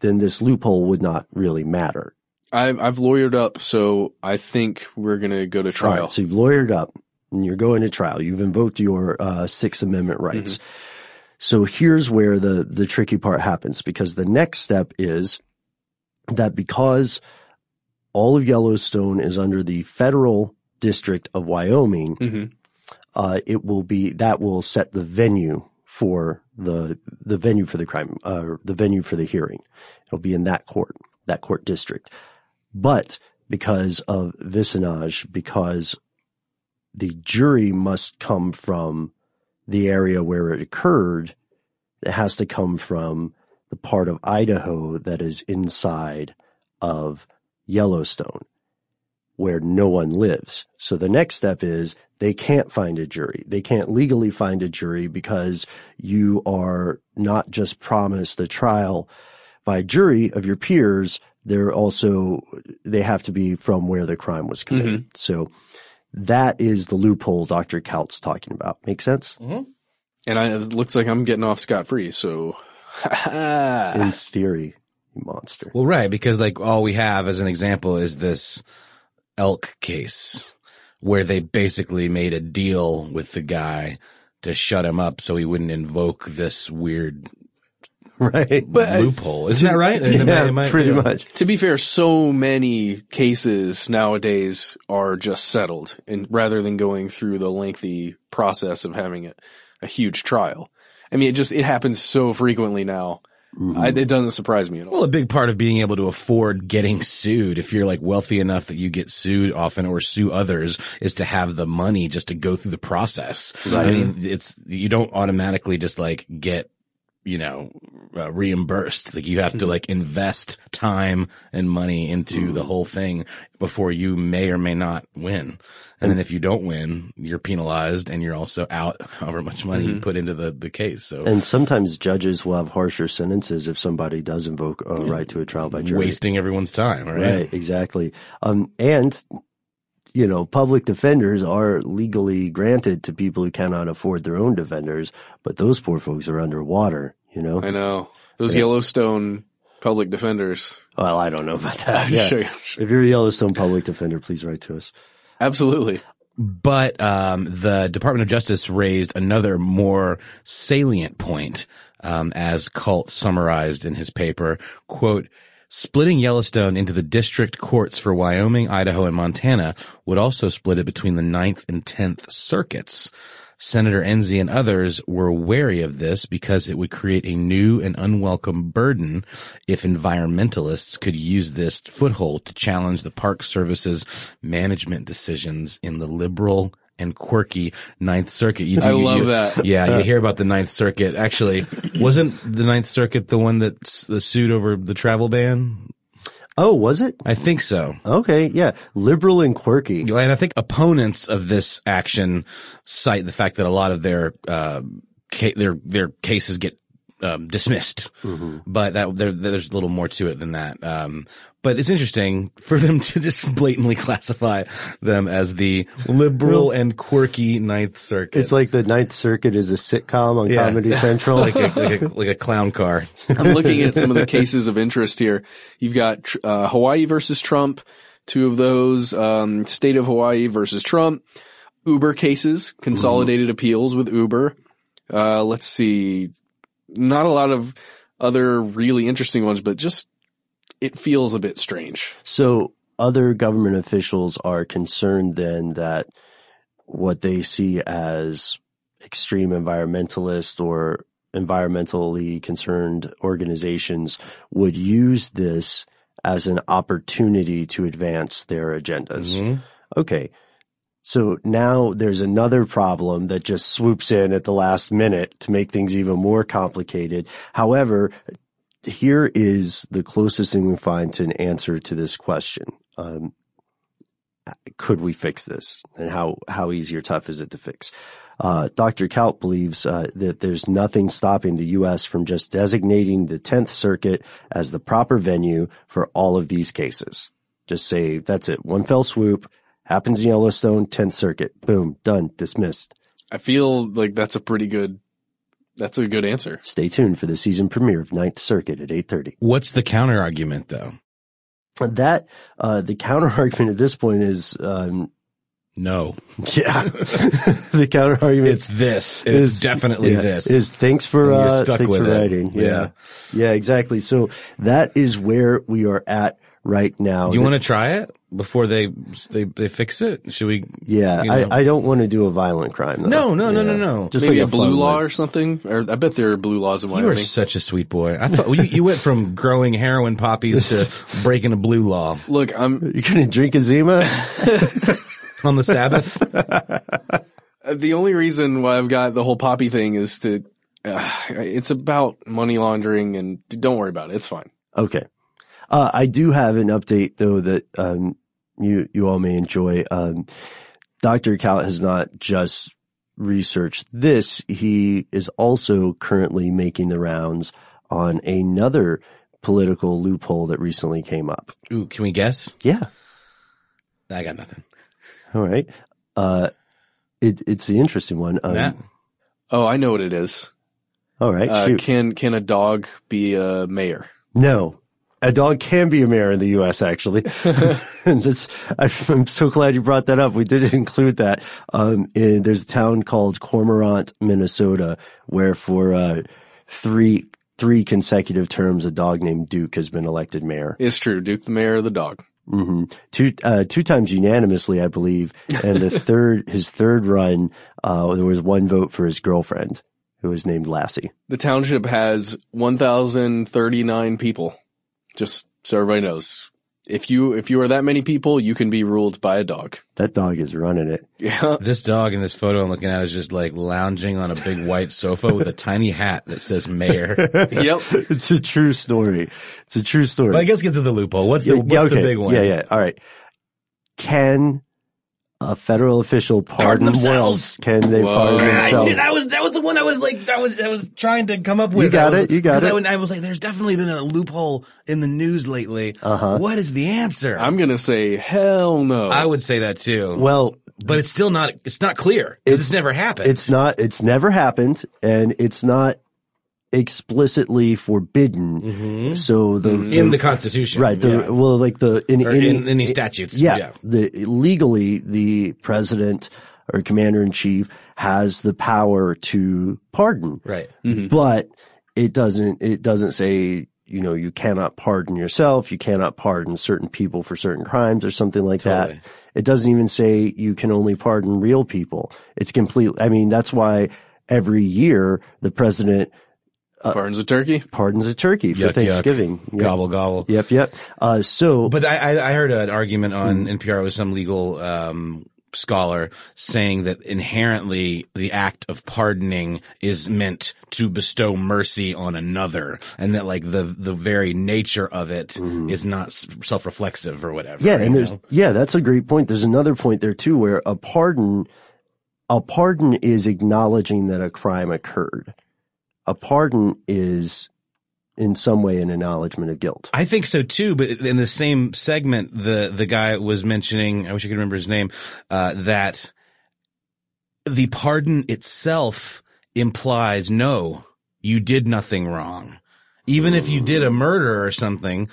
then this loophole would not really matter. I've, I've lawyered up, so I think we're going to go to trial. right, so you've lawyered up and you're going to trial. You've invoked your uh, Sixth Amendment rights. So here's where the the tricky part happens because the next step is that because all of Yellowstone is under the federal district of Wyoming, hmm uh, it will be that will set the venue for the the venue for the crime, uh, the venue for the hearing. It'll be in that court, that court district. But because of vicinage, because the jury must come from the area where it occurred, it has to come from the part of Idaho that is inside of Yellowstone, where no one lives. So the next step is they can't find a jury. They can't legally find a jury because you are not just promised a trial by jury of your peers. They're also, they have to be from where the crime was committed. Mm-hmm. So that is the loophole Dr. Kalt talking about. Make sense? Mm-hmm. And I, it looks like I'm getting off scot free, so In theory, you monster. Well, right, because like all we have as an example is this elk case where they basically made a deal with the guy to shut him up so he wouldn't invoke this weird right loophole. Isn't that right? Am I- am I- yeah. To be fair, so many cases nowadays are just settled, and rather than going through the lengthy process of having a, a huge trial. I mean, it just it happens so frequently now. I, it doesn't surprise me at all. Well, a big part of being able to afford getting sued, if you're like wealthy enough that you get sued often or sue others, is to have the money just to go through the process. Right. I mean, it's, you don't automatically just like get, you know, uh, reimbursed. Like you have to like invest time and money into the whole thing before you may or may not win. And then if you don't win, you're penalized and you're also out however much money you Mhm. put into the, the case. So And sometimes judges will have harsher sentences if somebody does invoke a right to a trial by jury. wasting everyone's time, right? Right, exactly. Um, and, you know, public defenders are legally granted to people who cannot afford their own defenders, but those poor folks are underwater, you know? I know those Yeah. Yellowstone public defenders. Well, I don't know about that. I'm Yeah. sure- If you're a Yellowstone public defender, please write to us. Absolutely. But um, the Department of Justice raised another more salient point, um, as Kalt summarized in his paper. "Quote: Splitting Yellowstone into the district courts for Wyoming, Idaho, and Montana would also split it between the Ninth and Tenth circuits." Senator Enzi and others were wary of this because it would create a new and unwelcome burden if environmentalists could use this foothold to challenge the Park Service's management decisions in the liberal and quirky Ninth Circuit. You do, I you- love you- that. Yeah, you hear about the Ninth Circuit. Actually, wasn't the Ninth Circuit the one that the sued over the travel ban? Oh, was it? I think so. Okay, yeah. Liberal and quirky. And I think opponents of this action cite the fact that a lot of their uh, ca- their their cases get um, dismissed, but that there, there's a little more to it than that. Um, but it's interesting for them to just blatantly classify them as the liberal and quirky Ninth Circuit. It's like the Ninth Circuit is a sitcom on Yeah. Comedy Central. like a, like a like a clown car. I'm looking at some of the cases of interest here. You've got uh, Hawaii versus Trump, two of those. Um, state of Hawaii versus Trump. Uber cases, consolidated appeals with Uber. Uh, let's see. Not a lot of other really interesting ones, but just it feels a bit strange. So other government officials are concerned then that what they see as extreme environmentalist or environmentally concerned organizations would use this as an opportunity to advance their agendas. Mm-hmm. Okay. So now there's another problem that just swoops in at the last minute to make things even more complicated. However, here is the closest thing we find to an answer to this question. Um, could we fix this? And how, how easy or tough is it to fix? Uh, Dr. Kalt believes uh, that there's nothing stopping the U.S. from just designating the 10th Circuit as the proper venue for all of these cases. Just say, that's it. One fell swoop, happens in Yellowstone, 10th Circuit. Boom, done, dismissed. I feel like that's a pretty good, that's a good answer. Stay tuned for the season premiere of Ninth Circuit at 8.30. What's the counter argument though? That, uh, the counter argument at this point is, um, no. Yeah. the counter argument. It's this. It's definitely yeah, this. Is thanks for, you're uh, stuck thanks with for it. writing. Yeah. Yeah. yeah. exactly. So that is where we are at right now. Do you want to try it before they they they fix it? Should we? Yeah. you know? I, I don't want to do a violent crime. Though. No, no, no, no, Yeah. no. Just Maybe like a blue law one. or something. Or I bet there are blue laws in Wyoming. You Wyoming. are such a sweet boy. I thought well, you, you went from growing heroin poppies to breaking a blue law Look, I'm You're going to drink a Zima? on the Sabbath. Uh, The only reason why I've got the whole poppy thing is to, uh, it's about money laundering and don't worry about it. It's fine. Okay. Uh, I do have an update though that, um, you, you all may enjoy. Um, Dr. Kalt has not just researched this. He is also currently making the rounds on another political loophole that recently came up. Ooh, can we guess? Yeah. I got nothing. All right. Uh, it, it's the interesting one. Um, Matt? Oh, I know what it is. All right. Uh, shoot. can can a dog be a mayor? No. A dog can be a mayor in the U.S. Actually, and I'm so glad you brought that up. We did include that. Um, in, there's a town called Cormorant, Minnesota, where for uh, three three consecutive terms, a dog named Duke has been elected mayor. It's true. Duke the mayor of the dog. hmm Two uh, two times unanimously, I believe, and the third his third run, uh, there was one vote for his girlfriend, who was named Lassie. The township has 1,039 people. Just so everybody knows. If you if you are that many people, you can be ruled by a dog. That dog is running it. Yeah. This dog in this photo I'm looking at is just like lounging on a big white sofa with a tiny hat that says mayor. Yep. it's a true story. It's a true story. But I guess get to the loophole. What's the, Yeah, what's yeah, the big one? Yeah, yeah. All right. Can a federal official pardon, themselves? Can they Whoa. pardon I- themselves? that was that was the one I was like that was I was trying to come up with. You got was- it, you got it. would- I was like, there's definitely been a loophole in the news lately. Uh-huh. What is the answer? I'm gonna say hell no. I would say that too. Well, but it's still not. It's not clear because it's, never happened. It's not, it's never happened and it's not explicitly forbidden. So the, Mm-hmm. In the Constitution, right? The, yeah. Well, like the, in, Or any, in any statutes, Yeah, yeah. The, legally, the president or commander in chief has the power to pardon. right. but it doesn't it doesn't say you know you cannot pardon yourself you cannot pardon certain people for certain crimes or something like Totally. that it doesn't even say you can only pardon real people it's completely. i mean that's why every year the president Pardons a turkey. pardons a turkey for Yuck, yuck. thanksgiving Yep. Gobble gobble. yep yep uh so But I, I I heard an argument on Hmm. NPR with some legal um, scholar saying that inherently the act of pardoning is meant to bestow mercy on another, and that like the the very nature of it is not self-reflexive or whatever. Yeah, and there's know? yeah, that's a great point. There's another point there too, where a pardon, a pardon is acknowledging that a crime occurred. A pardon is, in some way, an acknowledgement of guilt. I think so too, but in the same segment, the, the guy was mentioning, I wish I could remember his name, uh, that the pardon itself implies no, you did nothing wrong. Even if you did a murder or something,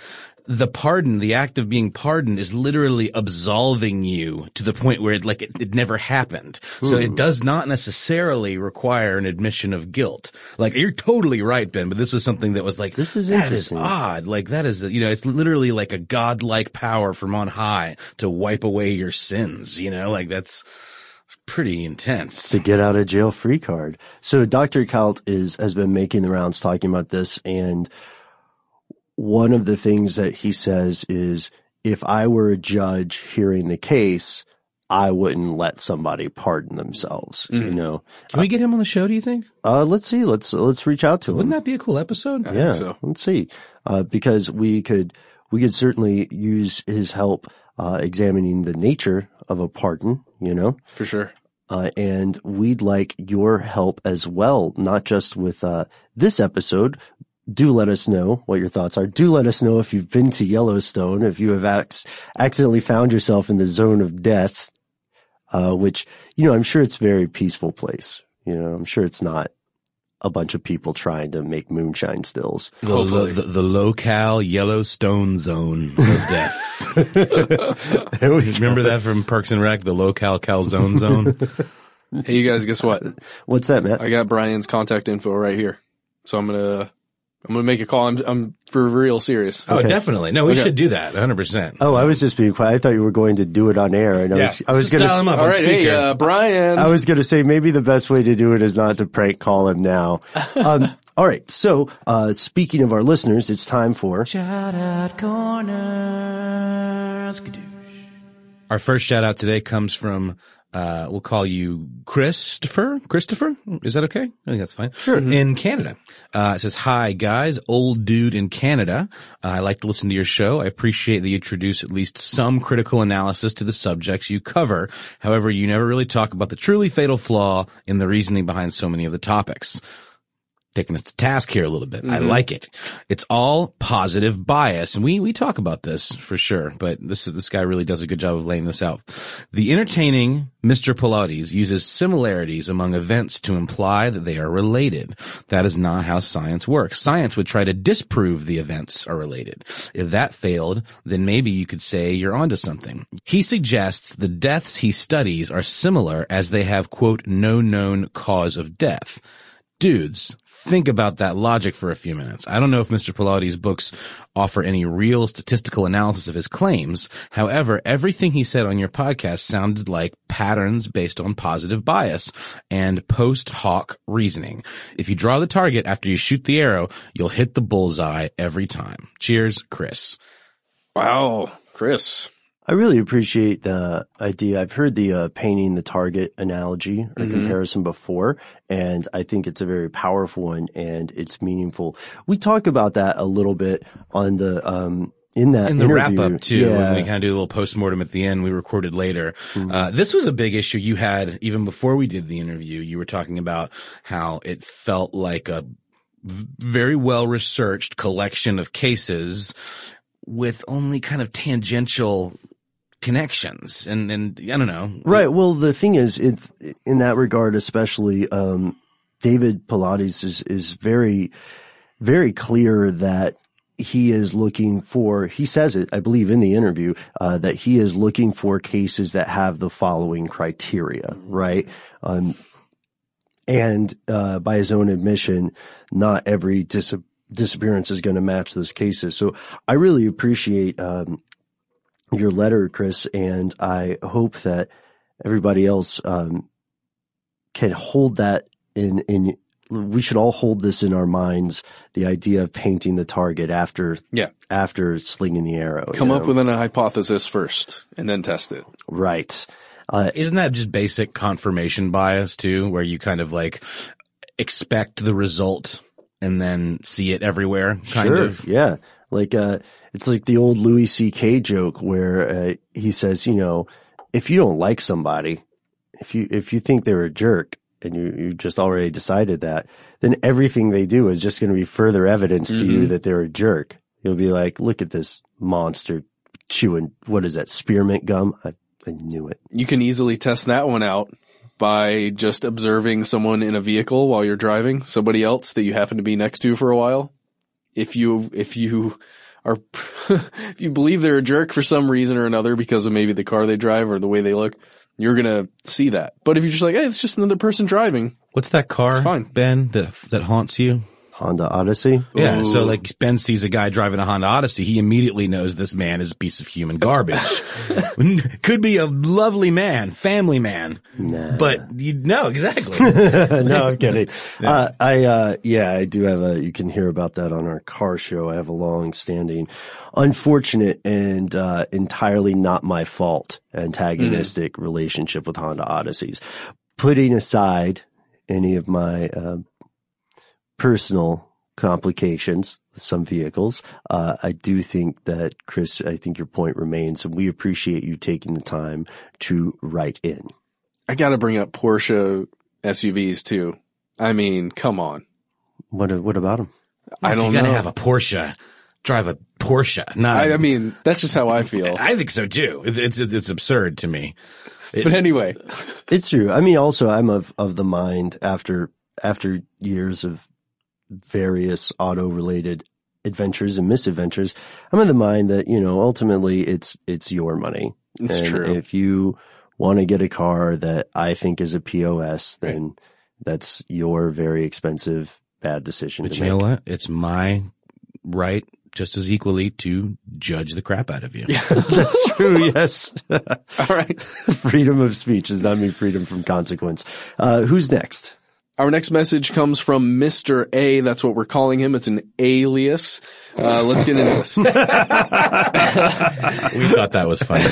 the pardon, the act of being pardoned is literally absolving you to the point where it, like, it, it never happened. So it hmm. does not necessarily require an admission of guilt. Like, you're totally right, Ben, but this was something that was like, This is that is odd. Like, that is, you know, it's literally like a godlike power from on high to wipe away your sins, you know, like that's pretty intense. to get out of jail free card. So Dr. Kalt is has been making the rounds talking about this and one of the things that he says is if I were a judge hearing the case, I wouldn't let somebody pardon themselves, you know. Can we get him on the show, do you think? Uh let's see, let's let's reach out to him. Wouldn't that be a cool episode? yeah, so. let's see. Uh because we could we could certainly use his help uh examining the nature of a pardon, you know. For sure. Uh, and we'd like your help as well, not just with uh, this episode. Do let us know what your thoughts are. Do let us know if you've been to Yellowstone, if you have ac- accidentally found yourself in the zone of death, uh, which, you know, I'm sure it's a very peaceful place. You know, I'm sure it's not a bunch of people trying to make moonshine stills. The, the, the, the Low-Cal Yellowstone zone of death. There we go. Remember that from Parks and Rec, the Low-Cal calzone zone? Hey, you guys, guess what? What's that, Matt? I got Brian's contact info right here. So I'm gonna I'm gonna make a call. I'm I'm for real serious. Oh, definitely. No, we Okay. should do that. 100%. Oh, I was just being quiet. I thought you were going to do it on air, and I Yeah. was, I was Just going dial him to. up All on right, hey, speaker. uh, Brian. I was going to say maybe the best way to do it is not to prank call him now. Um, all right. So, uh, speaking of our listeners, it's time for Shout out corner. Our first shout out today comes from, uh, we'll call you Christopher. Christopher? Is that okay? I think that's fine. Sure. In Canada. Uh, it says, hi guys, old dude in Canada. Uh, I like to listen to your show. I appreciate that you introduce at least some critical analysis to the subjects you cover. However, you never really talk about the truly fatal flaw in the reasoning behind so many of the topics. Taking us to task here a little bit. I Mhm. like it. It's all positive bias. And we, we talk about this for sure, but this is, this guy really does a good job of laying this out. The entertaining Mr. Paulides uses similarities among events to imply that they are related. That is not how science works. Science would try to disprove the events are related. If that failed, then maybe you could say you're onto something. He suggests the deaths he studies are similar as they have quote, no known cause of death. Dudes, think about that logic for a few minutes. I don't know if Mr. Paulides' books offer any real statistical analysis of his claims. However, everything he said on your podcast sounded like patterns based on positive bias and post hoc reasoning. If you draw the target after you shoot the arrow, you'll hit the bullseye every time. Cheers, Chris. Wow, Chris. I really appreciate the idea. I've heard the uh, painting the target analogy or Mhm. comparison before, and I think it's a very powerful one and it's meaningful. We talk about that a little bit on the um in that in the interview. wrap up too, Yeah. when we kind of do a little post mortem at the end, we recorded later. Mm-hmm. Uh, this was a big issue you had even before we did the interview. You were talking about how it felt like a very well researched collection of cases with only kind of tangential connections. And, and I don't know. Right. Well, the thing is, it, in that regard, especially, um, David Paulides is, is very, very clear that he is looking for, he says it, I believe in the interview, uh, that he is looking for cases that have the following criteria, right? Um, and, uh, by his own admission, not every dis- disappearance is going to match those cases. So I really appreciate, um, your letter, Chris, and I hope that everybody else um, can hold that in in. We should all hold this in our minds. The idea of painting the target after Yeah. after slinging the arrow. Come you up know? with an hypothesis first and then test it. right. Uh, Isn't that just basic confirmation bias too, where you kind of like expect the result and then see it everywhere? Kind sure. of. Yeah. Like, uh, it's like the old Louis C.K. joke where, uh, he says, you know, if you don't like somebody, if you, if you think they're a jerk and you, you just already decided that, then everything they do is just going to be further evidence to you Mhm. that they're a jerk. You'll be like, look at this monster chewing, what is that, spearmint gum? I, I knew it. You can easily test that one out by just observing someone in a vehicle while you're driving, somebody else that you happen to be next to for a while. If you, if you are, if you believe they're a jerk for some reason or another because of maybe the car they drive or the way they look, you're gonna see that. But if you're just like, hey, it's just another person driving, What's that car, fine. Ben, that that haunts you? Honda Odyssey. Yeah, so like Ben sees a guy driving a Honda Odyssey, he immediately knows this man is a piece of human garbage. Could be a lovely man, family man, Nah. but you know exactly. no, I'm kidding. Uh, I, uh, yeah, I do have a, you can hear about that on our car show. I have a long standing, unfortunate and, uh, entirely not my fault antagonistic relationship with Honda Odysseys. Putting aside any of my, uh, personal complications with some vehicles, uh, I do think that Chris, I think your point remains and we appreciate you taking the time to write in. I gotta bring up Porsche SUVs too. I mean, come on. What, what about them? I don't you're gonna have a Porsche, drive a Porsche. Not. I, I mean, that's just how I feel. I think so too. It's it's, it's absurd to me. But anyway, It's true. I mean, also, I'm of of the mind after after years of various auto related adventures and misadventures, I'm of the mind that you know ultimately it's it's your money. It's and true. If you want to get a car that I think is a POS, then that's your very expensive bad decision But to you make. know what? It's my right just as equally to judge the crap out of you. That's true. Yes. all right. freedom of speech does not mean freedom from consequence. Uh, who's next? Our next message comes from Mr. A. That's what we're calling him. It's an alias. Uh, let's get into this. we thought that was funny.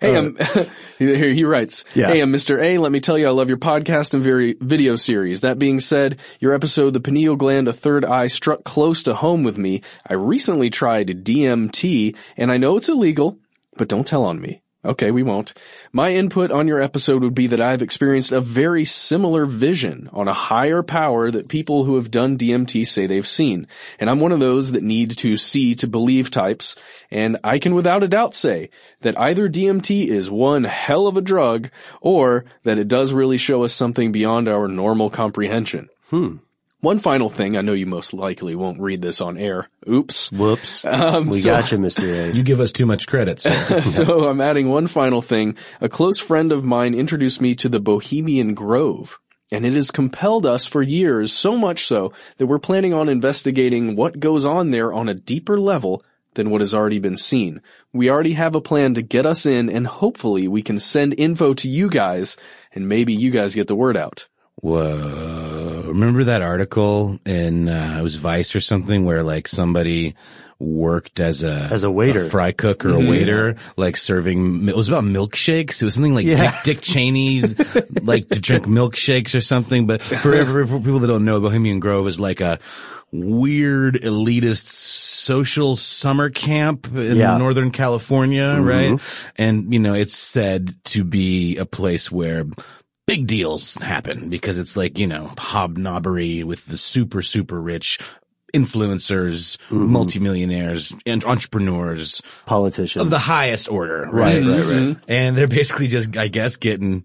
hey, um, here he writes, Yeah. Hey, I'm Mr. A. Let me tell you, I love your podcast and very video series. That being said, your episode, The Pineal Gland, A Third Eye, struck close to home with me. I recently tried DMT, and I know it's illegal, but don't tell on me. Okay, we won't. My input on your episode would be that I've experienced a very similar vision on a higher power that people who have done DMT say they've seen. And I'm one of those that need to see to believe types. And I can without a doubt say that either DMT is one hell of a drug or that it does really show us something beyond our normal comprehension. Hmm. One final thing, I know you most likely won't read this on air. Oops. Whoops. Um, we so- got you, Mr. A. You give us too much credit, sir. so I'm adding one final thing. A close friend of mine introduced me to the Bohemian Grove. And it has compelled us for years, so much so that we're planning on investigating what goes on there on a deeper level than what has already been seen. We already have a plan to get us in and hopefully we can send info to you guys and maybe you guys get the word out. Whoa. Remember that article in, uh, it was Vice or something where like somebody worked as a, As a waiter. fry cook or Mm-hmm. a waiter, like serving, it was about milkshakes. It was something like Yeah. Dick, Dick Cheney's, like to drink milkshakes or something. But for, for, for people that don't know, Bohemian Grove is like a, weird elitist social summer camp in Yeah. Northern California, Mm-hmm. right? And, you know, it's said to be a place where big deals happen because it's like, you know, hobnobbery with the super, super rich influencers, Mm-hmm. multimillionaires, and entrepreneurs Politicians. of the highest order, right? Right, right, Mm-hmm. right. And they're basically just, I guess, getting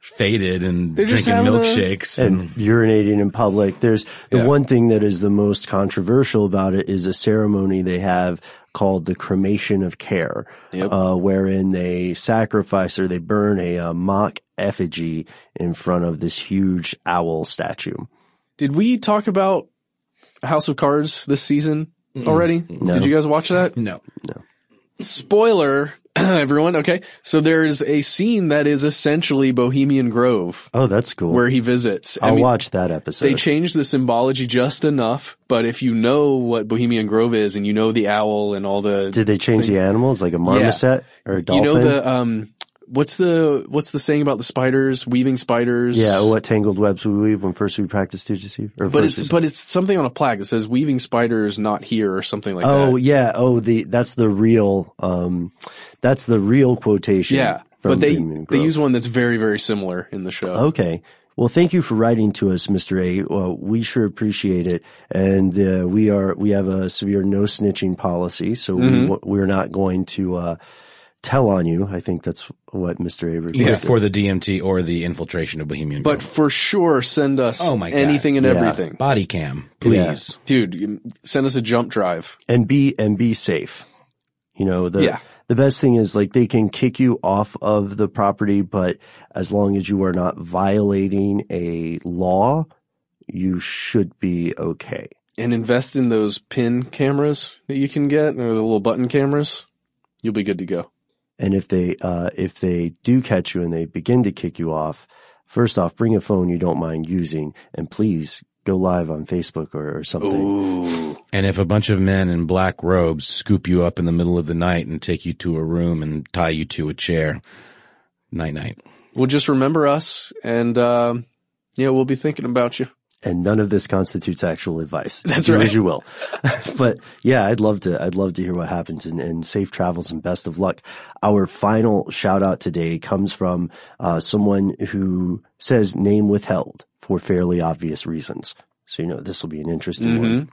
faded and They're drinking having a- milkshakes and urinating in public. There's the Yeah. one thing that is the most controversial about it is a ceremony they have called the cremation of care, Yep. uh, wherein they sacrifice or they burn a uh, mock effigy in front of this huge owl statue. Did we talk about House of Cards this season already? Did you guys watch that? No. No. Spoiler, everyone. Okay. So there's a scene that is essentially Bohemian Grove Oh, that's cool. where he visits. I I'll mean, watch that episode. They changed the symbology just enough, but if you know what Bohemian Grove is and you know the owl and all the Did they change things- the animals like a marmoset or a dolphin? you know the um what's the what's the saying about the spiders weaving spiders? yeah, what tangled webs we weave when first we practice to deceive? Or But it's but it's something on a plaque that says weaving spiders not here or something like that. oh yeah, oh the that's the real um that's the real quotation. Yeah. But they they use one that's very very similar in the show. Okay. Well, thank you for writing to us, Mr. A. Well, we sure appreciate it. And, uh, we are, we have a severe no snitching policy. So Mm-hmm. we, we're not going to, uh, tell on you. I think that's what Mr. A requested. Either for the DMT or the infiltration of Bohemian But Grove. for sure send us Oh my God. anything and Yeah. everything. Body cam, please. Dude, send us a jump drive. and be, and be safe. You know, the, Yeah. the best thing is like they can kick you off of the property, but as long as you are not violating a law, you should be okay. And invest in those pin cameras that you can get or the little button cameras. You'll be good to go. And if they, uh, if they do catch you and they begin to kick you off, first off, bring a phone you don't mind using and please go live on Facebook or, or something. Ooh. And if a bunch of men in black robes scoop you up in the middle of the night and take you to a room and tie you to a chair, night night. Well, just remember us and, um, yeah, we'll be thinking about you. And none of this constitutes actual advice. That's Do right. as you will. but yeah, I'd love to, I'd love to hear what happens and, and safe travels and best of luck. Our final shout out today comes from, uh, someone who says name withheld for fairly obvious reasons. So, you know, this will be an interesting one.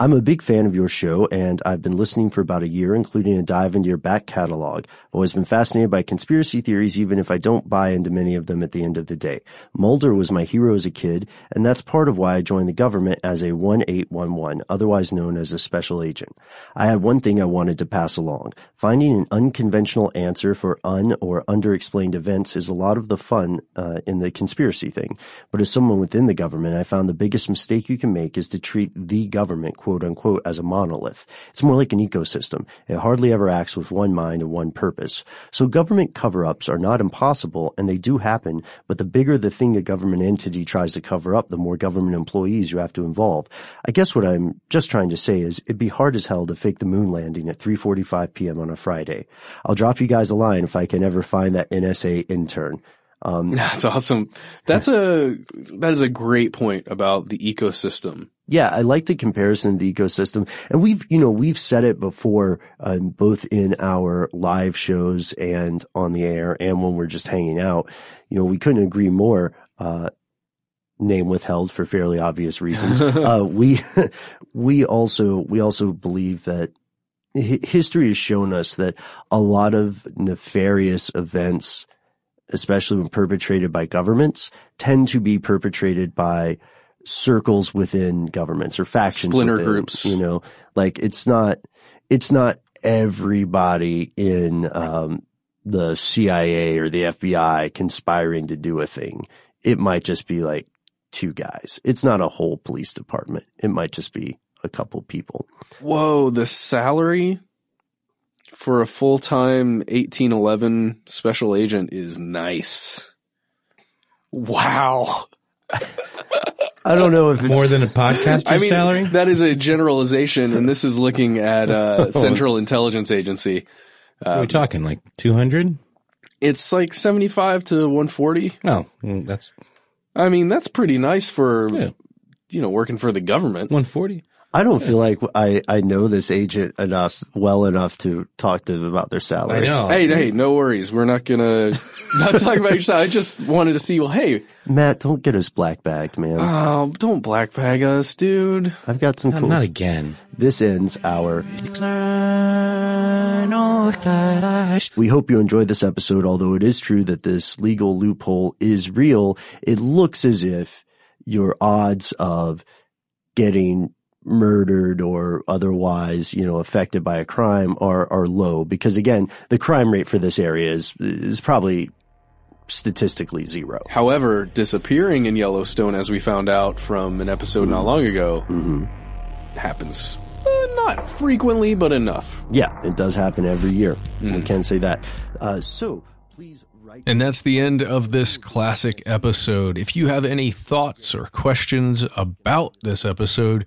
I'm a big fan of your show and I've been listening for about a year, including a dive into your back catalog. I've always been fascinated by conspiracy theories, even if I don't buy into many of them at the end of the day. Mulder was my hero as a kid, and that's part of why I joined the government as a 1811, otherwise known as a special agent. I had one thing I wanted to pass along. Finding an unconventional answer for un or underexplained events is a lot of the fun uh, in the conspiracy thing. But as someone within the government, I found the biggest mistake you can make is to treat the government, quote unquote, as a monolith. It's more like an ecosystem. It hardly ever acts with one mind and one purpose. So government cover-ups are not impossible, and they do happen, but the bigger the thing a government entity tries to cover up, the more government employees you have to involve. I guess what I'm just trying to say is it'd be hard as hell to fake the moon landing at 3.45 p.m. on a Friday. I'll drop you guys a line if I can ever find that NSA intern. Um, That's awesome. That's a that is a great point about the ecosystem. Yeah, I like the comparison of the ecosystem. And we've, you know, we've said it before, um, both in our live shows and on the air and when we're just hanging out. You know, we couldn't agree more. Uh, name withheld for fairly obvious reasons. uh, we, we also, we also believe that history has shown us that a lot of nefarious events, especially when perpetrated by governments, tend to be perpetrated by circles within governments or factions, Splinter within, groups. You know, like it's not, it's not everybody in um, the CIA or the FBI conspiring to do a thing. It might just be like two guys. It's not a whole police department. It might just be a couple people. Whoa, the salary for a full time 1811 special agent is nice. Wow. I don't know if it's more than a podcaster's I mean, salary. that is a generalization, and this is looking at uh, Oh. Central Intelligence Agency. what are we talking? Like two hundred? It's like 75 to 140. Oh, mm, that's I mean, that's pretty nice for, Yeah. you know, working for the government. one forty. I don't feel like I, I know this agent enough, well enough to talk to them about their salary. I know. Hey, hey, no worries. We're not gonna not talking about your side. I just wanted to see. Well, hey, Matt, don't get us black bagged, man. oh, don't black bag us, dude. I've got some Not, cool. not again. This ends our. We hope you enjoyed this episode, although it is true that this legal loophole is real. It looks as if your odds of getting murdered or otherwise, you know, affected by a crime are, are low because again, the crime rate for this area is, is probably statistically zero. However, disappearing in Yellowstone, as we found out from an episode not long ago, Mm-hmm. happens uh, not frequently, but enough. Yeah, it does happen every year. Hmm. We can say that. Uh, so please. And that's the end of this classic episode. If you have any thoughts or questions about this episode,